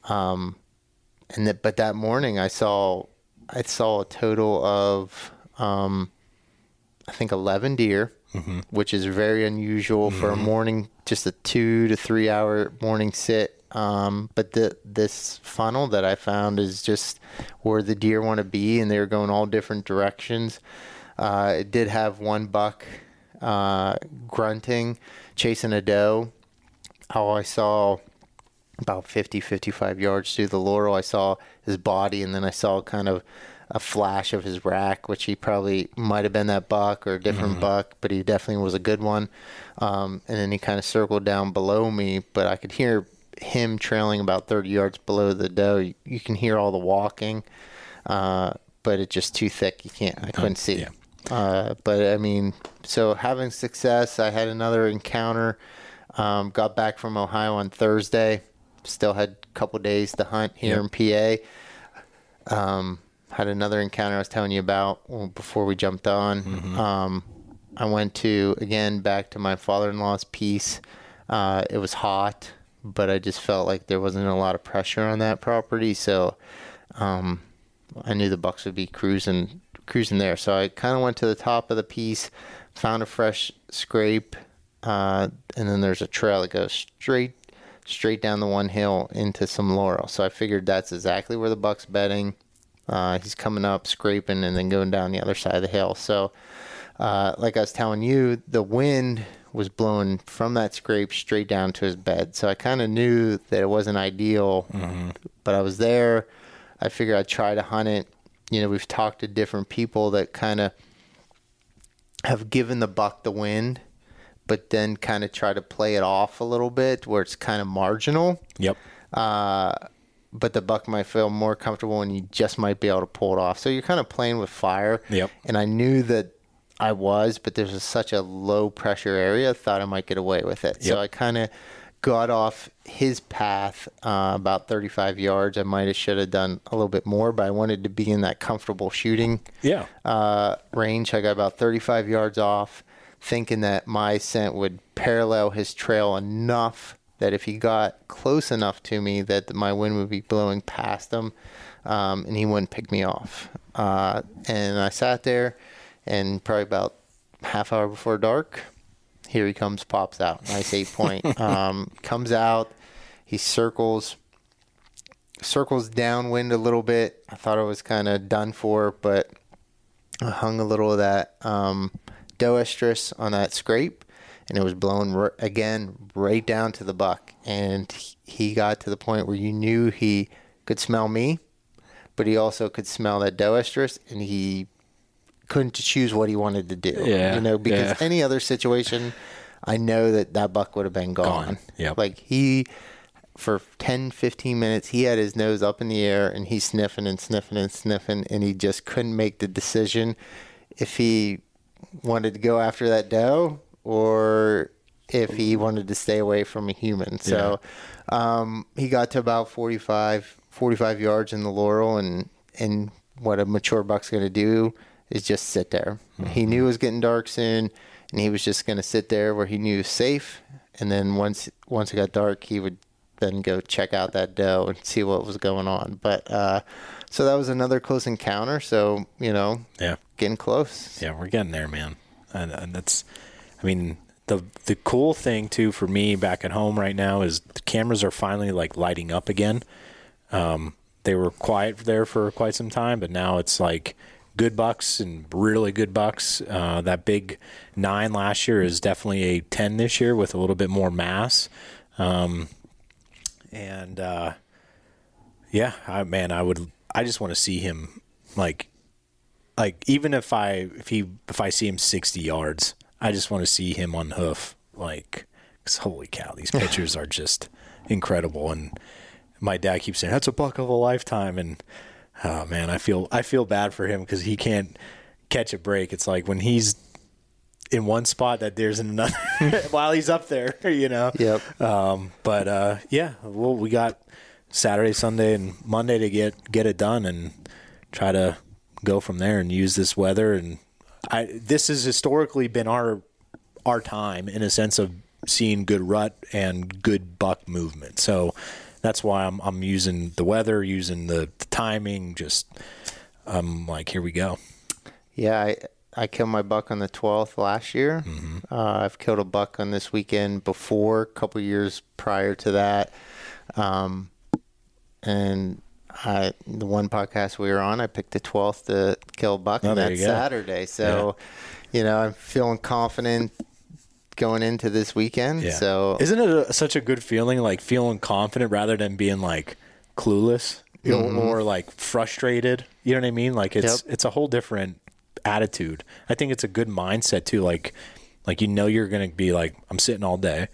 um, and that. But that morning, I saw I saw a total of um, I think 11 deer, which is very unusual for a morning, just a two to three hour morning sit. Um, but the, this funnel that I found is just where the deer want to be, and they're going all different directions. Uh, it did have one buck uh, grunting, chasing a doe. How I saw about 50, 55 yards through the laurel. I saw his body, and then I saw kind of a flash of his rack, which he probably might have been that buck or a different buck, but he definitely was a good one. Um, and then he kind of circled down below me, but I could hear him trailing about 30 yards below the doe. You, you can hear all the walking, uh, but it's just too thick. You can't, I couldn't see. yeah. Uh, but I mean, so having success, I had another encounter. Um, got back from Ohio on Thursday. Still had a couple days to hunt here in PA. Um, had another encounter I was telling you about before we jumped on. Um, I went to again back to my father-in-law's piece. Uh, it was hot, but I just felt like there wasn't a lot of pressure on that property, so um, I knew the bucks would be cruising cruising there. So I kind of went to the top of the piece, found a fresh scrape, uh, and then there's a trail that goes straight straight down the one hill into some laurel. So I figured that's exactly where the buck's bedding. Uh, he's coming up, scraping, and then going down the other side of the hill. So, uh, like I was telling you, the wind was blowing from that scrape straight down to his bed. So I kind of knew that it wasn't ideal, but I was there. I figured I'd try to hunt it. You know, we've talked to different people that kind of have given the buck the wind, but then kind of try to play it off a little bit where it's kind of marginal. Yep. Uh, but the buck might feel more comfortable and you just might be able to pull it off. So you're kind of playing with fire. Yep. And I knew that I was, but there's such a low pressure area, I thought I might get away with it. So I kind of got off his path uh, about 35 yards. I might have should have done a little bit more, but I wanted to be in that comfortable shooting Yeah. uh, range. I got about 35 yards off, thinking that my scent would parallel his trail enough that if he got close enough to me, that my wind would be blowing past him, um, and he wouldn't pick me off. Uh, and I sat there, and probably about half hour before dark, here he comes, pops out, nice eight point, um, comes out, he circles circles downwind a little bit. I thought I was kind of done for, but I hung a little of that um, doe estrus on that scrape, and it was blowing r- again right down to the buck. And he- he got to the point where you knew he could smell me, but he also could smell that doe estrus, and he couldn't choose what he wanted to do. Yeah, you know, because yeah. any other situation, I know that that buck would have been gone. Gone, yep. Like he for 10 15 minutes he had his nose up in the air and he's sniffing and sniffing and sniffing and he just couldn't make the decision if he wanted to go after that doe or if he wanted to stay away from a human so um, he got to about 45 45 yards in the laurel and and what a mature buck's going to do is just sit there he knew it was getting dark soon and he was just going to sit there where he knew was safe and then once once it got dark he would then go check out that doe and see what was going on but uh so that was another close encounter so you know Yeah. getting close Yeah, we're getting there, man. And, and that's, I mean, the the cool thing too for me back at home right now is the cameras are finally like lighting up again. Um, they were quiet there for quite some time, but now it's like good bucks and really good bucks. Uh, that big nine last year is definitely a ten this year with a little bit more mass. Um, and uh, yeah, I, man, I would, I just want to see him like like even if I if he if I see him 60 yards, I just want to see him on hoof. Like, 'cause holy cow, these pictures are just incredible. And my dad keeps saying that's a buck of a lifetime. And oh man, I feel I feel bad for him because he can't catch a break. It's like when he's in one spot that there's another while he's up there, you know. Yep. Um, but uh, yeah, well, we got Saturday, Sunday, and Monday to get get it done and try to go from there and use this weather. And I this has historically been our our time in a sense of seeing good rut and good buck movement. So that's why I'm I'm using the weather, using the, the timing. Just I'm like, here we go. Yeah, I I killed my buck on the 12th last year. Mm-hmm. Uh, I've killed a buck on this weekend before, a couple years prior to that. Um, and I, the one podcast we were on, I picked the 12th to kill a buck, Oh, and that's. Saturday. So, you know, I'm feeling confident going into this weekend. So, isn't it a, such a good feeling, like feeling confident rather than being like clueless know, or like frustrated? You know what I mean? Like it's Yep. it's a whole different attitude. I think it's a good mindset too. Like like you know you're gonna be like I'm sitting all day,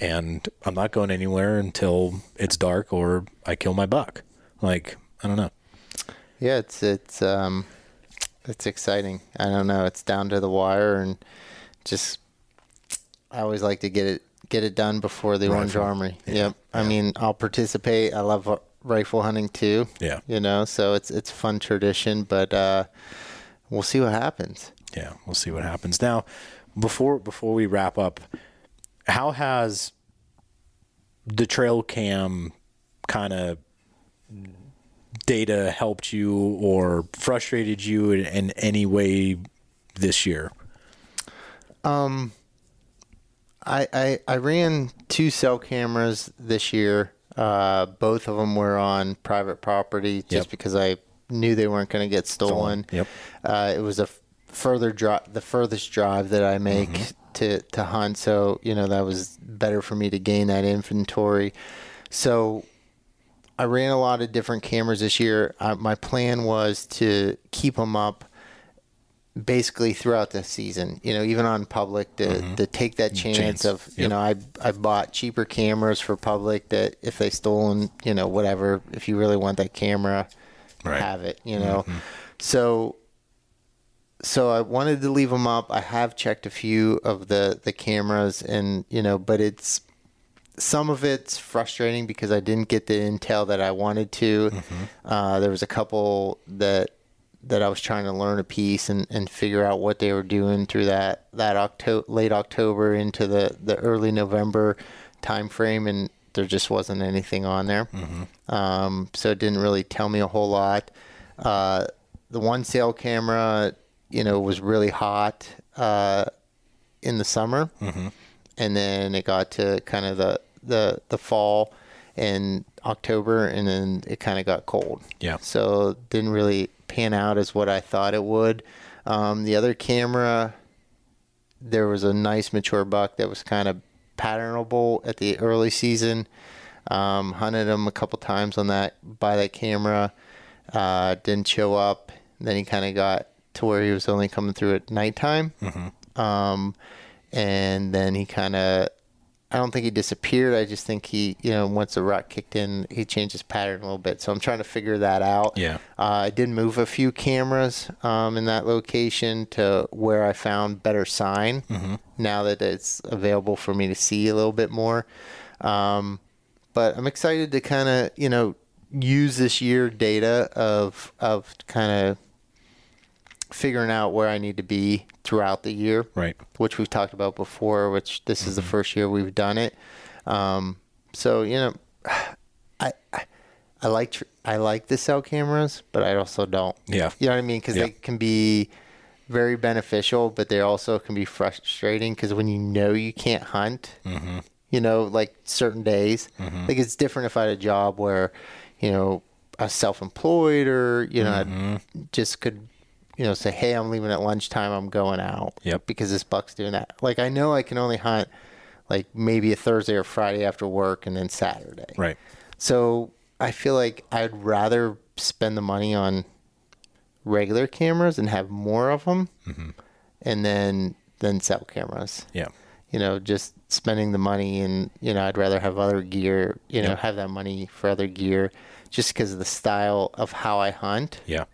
and I'm not going anywhere until it's dark or I kill my buck. Like I don't know. Yeah, it's it's um it's exciting. I don't know, it's down to the wire and just I always like to get it get it done before the Orange Armory. Yep. I mean, I'll participate. I love rifle hunting too. Yeah. You know, so it's it's fun tradition, but uh we'll see what happens. yeah, we'll see what happens. Now, before before we wrap up, how has the trail cam kind of data helped you or frustrated you in, in any way this year? I, I, I ran two cell cameras this year. Uh, both of them were on private property just Yep. because I knew they weren't going to get stolen. Yep. Uh, it was a f- further drive, the furthest drive that I make to, to hunt. So, you know, that was better for me to gain that inventory. So I ran a lot of different cameras this year. Uh, my plan was to keep them up basically throughout the season. You know, even on public to, mm-hmm. to take that chance, Chance. of you know I I bought cheaper cameras for public that if they stolen you know whatever if you really want that camera, Right. have it. You know, mm-hmm. so. So I wanted to leave them up. I have checked a few of the the cameras, and you know, but it's some of it's frustrating because I didn't get the intel that I wanted to. Mm-hmm. Uh, there was a couple that that I was trying to learn a piece and, and figure out what they were doing through that that October late October into the, the early November time frame, and there just wasn't anything on there. Um, so it didn't really tell me a whole lot. Uh, the one cell camera, you know, was really hot uh, in the summer and then it got to kind of the the the fall and October, and then it kind of got cold. Yeah. So didn't really pan out as what I thought it would. Um, the other camera, there was a nice mature buck that was kind of patternable at the early season. Um, hunted him a couple times on that by that camera. Uh, didn't show up. Then he kind of got to where he was only coming through at nighttime. Um, and then he kind of, I don't think he disappeared. I just think he, you know, once the rut kicked in, he changed his pattern a little bit. So I'm trying to figure that out. Yeah. Uh, I did move a few cameras um, in that location to where I found better sign now that it's available for me to see a little bit more. Um, but I'm excited to kind of, you know, use this year data of, of kind of figuring out where I need to be throughout the year Right. which we've talked about before, which this is the mm-hmm. first year we've done it. Um, so you know, I, I I like tr- I like the cell cameras, but I also don't. Yeah. you know what I mean because Yeah. they can be very beneficial, but they also can be frustrating because when you know you can't hunt, mm-hmm. you know, like certain days, mm-hmm. like it's different if I had a job where, you know, I was self-employed or you know, I just could. You know, say, hey, I'm leaving at lunchtime. I'm going out Yep. because this buck's doing that. Like I know I can only hunt like maybe a Thursday or Friday after work and then Saturday. Right. So I feel like I'd rather spend the money on regular cameras and have more of them, mm-hmm. and then then cell cameras. Yeah. You know, just spending the money and you know I'd rather have other gear. You know, have that money for other gear, just because of the style of how I hunt. Yeah.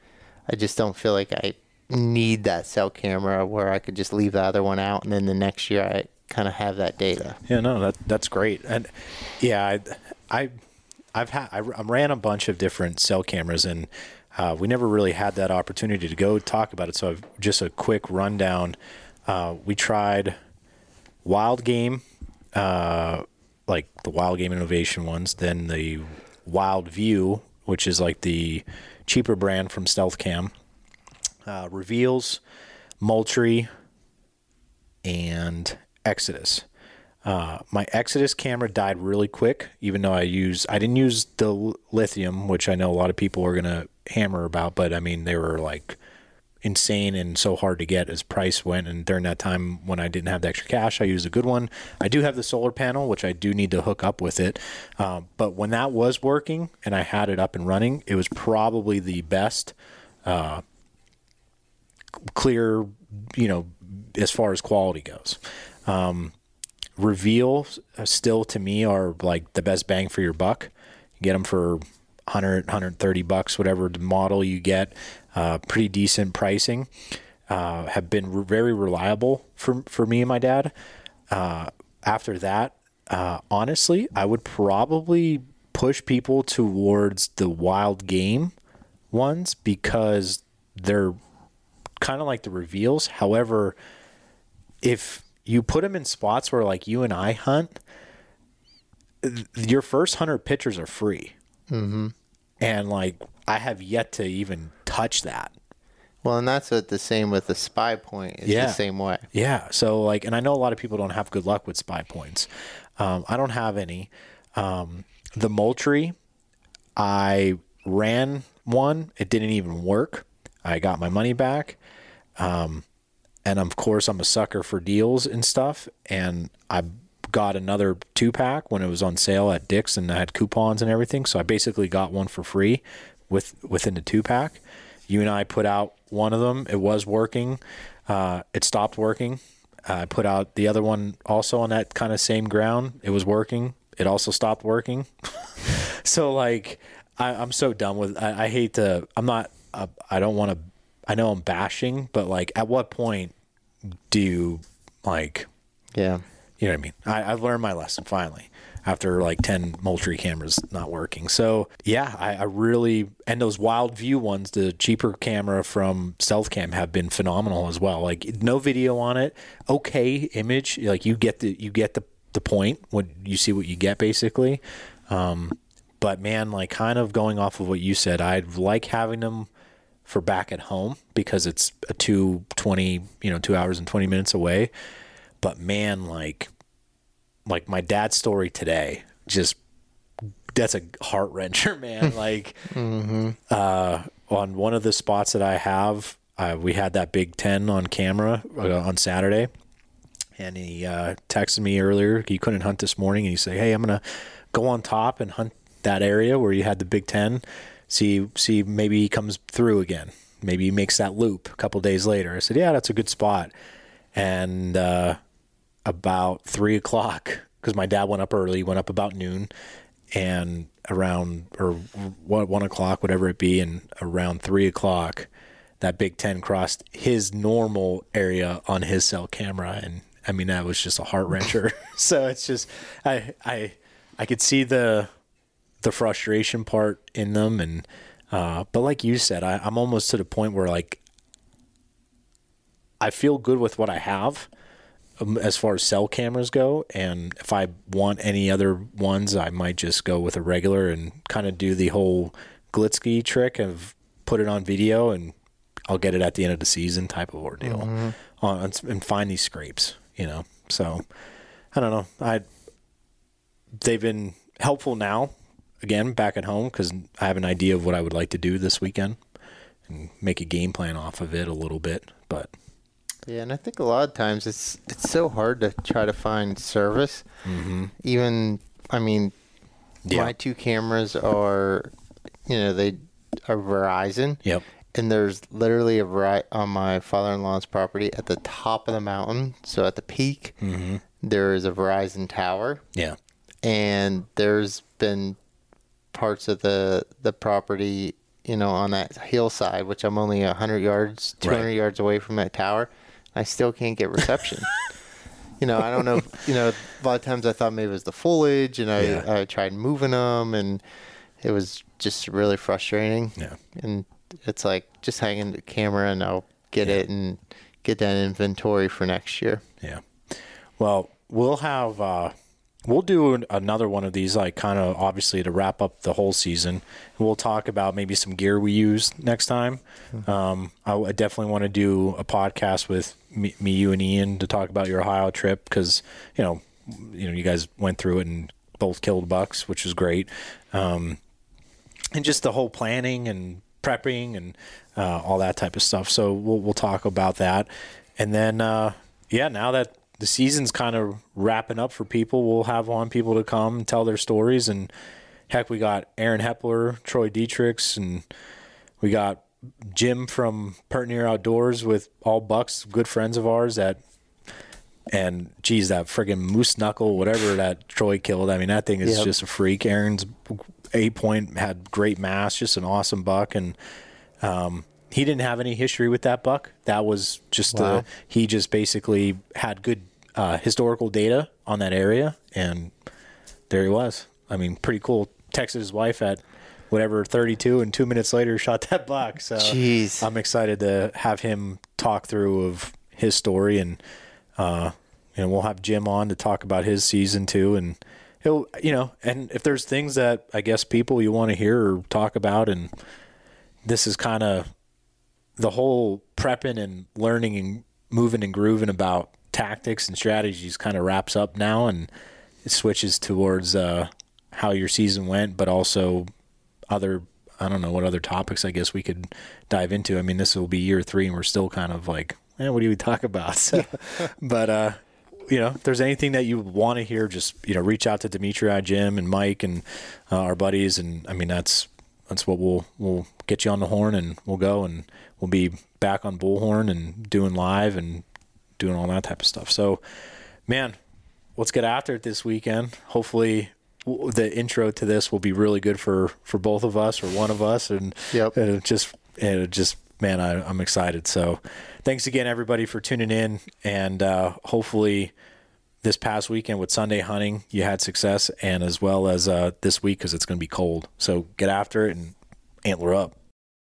I just don't feel like I need that cell camera where I could just leave the other one out and then the next year I kind of have that data. Yeah, no, that that's great, and yeah, I, I I've had I, ran a bunch of different cell cameras, and uh, we never really had that opportunity to go talk about it. So I've, just a quick rundown. Uh, we tried Wild Game, uh, like the Wild Game Innovation ones, then the Wild View, which is like the cheaper brand from Stealth Cam, uh, Reveals, Moultrie, and Exodus. Uh, my Exodus camera died really quick, even though I use I didn't use the lithium, which I know a lot of people are gonna hammer about, but I mean they were like insane and so hard to get as price went. And during that time when I didn't have the extra cash, I used a good one. I do have the solar panel, which I do need to hook up with it. Um, but when that was working and I had it up and running, it was probably the best clear, you know, as far as quality goes. Um, reveal uh, still to me are like the best bang for your buck. You get them for 100, 130 bucks, whatever the model you get. Uh, pretty decent pricing. Uh, have been re- very reliable for for me and my dad. Uh, after that, uh, honestly, I would probably push people towards the wild game ones because they're kind of like the reveals. However, if you put them in spots where like you and I hunt, your first hundred pictures are free, mm-hmm. and like I have yet to even touch that. Well, and that's what the same with the Spypoint is Yeah. the same way. Yeah. So like, and I know a lot of people don't have good luck with Spypoints. Um, I don't have any. Um, the Moultrie, I ran one. It didn't even work. I got my money back. Um, and of course, I'm a sucker for deals and stuff. And I got another two pack when it was on sale at Dick's, and I had coupons and everything. So I basically got one for free with within the two pack. You and I put out one of them. It was working. Uh, it stopped working. I put out the other one also on that kind of same ground. It was working. It also stopped working. so like, I, I'm so done with. I, I hate to. I'm not. Uh, I don't want to. I know I'm bashing, but like, at what point do you like? Yeah. You know what I mean? I, I've learned my lesson finally after like 10 Moultrie cameras not working. So, yeah, I, I really, and those wild view ones, the cheaper camera from Stealth Cam have been phenomenal as well. Like, no video on it, okay image. Like, you get the, you get the, the point when you see what you get basically. Um, but man, like, kind of going off of what you said, I'd like having them for back at home because it's a two twenty, you know, two hours and 20 minutes away. But man, like, like my dad's story today, just that's a heart wrencher, man. Like, uh, on one of the spots that I have, uh, we had that Big Ten on camera uh, on Saturday, and he uh, texted me earlier. He couldn't hunt this morning, and he said, "Hey, I'm gonna go on top and hunt that area where you had the Big Ten. See, see, maybe he comes through again. Maybe he makes that loop a couple days later." I said, "Yeah, that's a good spot." And uh, about three o'clock, because my dad went up early, went up about noon, and around or one, one o'clock, whatever it be, and around three o'clock, that Big Ten crossed his normal area on his cell camera, and I mean that was just a heart wrencher. so it's just I I I could see the the frustration part in them, and uh, but like you said, I, I'm almost to the point where like I feel good with what I have um, as far as cell cameras go. And if I want any other ones, I might just go with a regular and kind of do the whole Glitzky trick of put it on video and I'll get it at the end of the season type of ordeal on, and find these scrapes, you know? So I don't know. I, they've been helpful now again back at home because I have an idea of what I would like to do this weekend and make a game plan off of it a little bit, but Yeah, and I think a lot of times it's it's so hard to try to find service. Mm-hmm. Even I mean, Yeah. my two cameras are, you know, they are Verizon. Yep. And there's literally a Veri- on my father-in-law's property at the top of the mountain. So at the peak, mm-hmm. there is a Verizon tower, yeah. and there's been parts of the the property, you know, on that hillside, which I'm only hundred yards, two hundred Right. yards away from that tower. I still can't get reception. you know, I don't know. If, you know, a lot of times I thought maybe it was the foliage, and I Yeah. I tried moving them, and it was just really frustrating. Yeah. And it's like just hanging the camera, and I'll get it and get that inventory for next year. Yeah. Well, we'll have uh we'll do an- another one of these like kind of obviously to wrap up the whole season. We'll talk about maybe some gear we use next time. Um I, I definitely want to do a podcast with me, me you and Ian to talk about your Ohio trip cuz you know you know you guys went through it and both killed bucks, which was great. Um and just the whole planning and prepping and uh, all that type of stuff. So we'll we'll talk about that, and then uh, yeah, now that the season's kind of wrapping up for people, we'll have on people to come and tell their stories. And heck, we got Aaron Hepler, Troy Dietrichs, and we got Jim from Pertinier Outdoors with all bucks, good friends of ours that. And geez, that friggin' moose knuckle, whatever that Troy killed. I mean, that thing is Yep. just a freak. Aaron's eight point had great mass, just an awesome buck, and um, he didn't have any history with that buck. That was just Wow. uh, he just basically had good uh, historical data on that area, and there he was. I mean, pretty cool. Texted his wife at whatever 32, and two minutes later shot that buck. So Jeez. I'm excited to have him talk through of his story, and uh, know we'll have Jim on to talk about his season too, and he'll, you know, and if there's things that I guess people you want to hear or talk about, and this is kind of the whole prepping and learning and moving and grooving about tactics and strategies kind of wraps up now and it switches towards uh, how your season went, but also other I don't know what other topics I guess we could dive into. I mean, this will be year three, and we're still kind of like, man, what do we talk about? So, but uh, you know, if there's anything that you want to hear, just you know, reach out to Dimitri, Jim, and Mike, and uh, our buddies, and I mean, that's that's what we'll we'll get you on the horn, and we'll go, and we'll be back on Bullhorn and doing live and doing all that type of stuff. So, man, let's get after it this weekend. Hopefully, the intro to this will be really good for for both of us or one of us, and Yep. and it just and it just man, I, I'm excited. So, thanks again, everybody, for tuning in, and uh, hopefully. This past weekend with Sunday hunting, you had success, and as well as uh, this week because it's going to be cold. So get after it and antler up.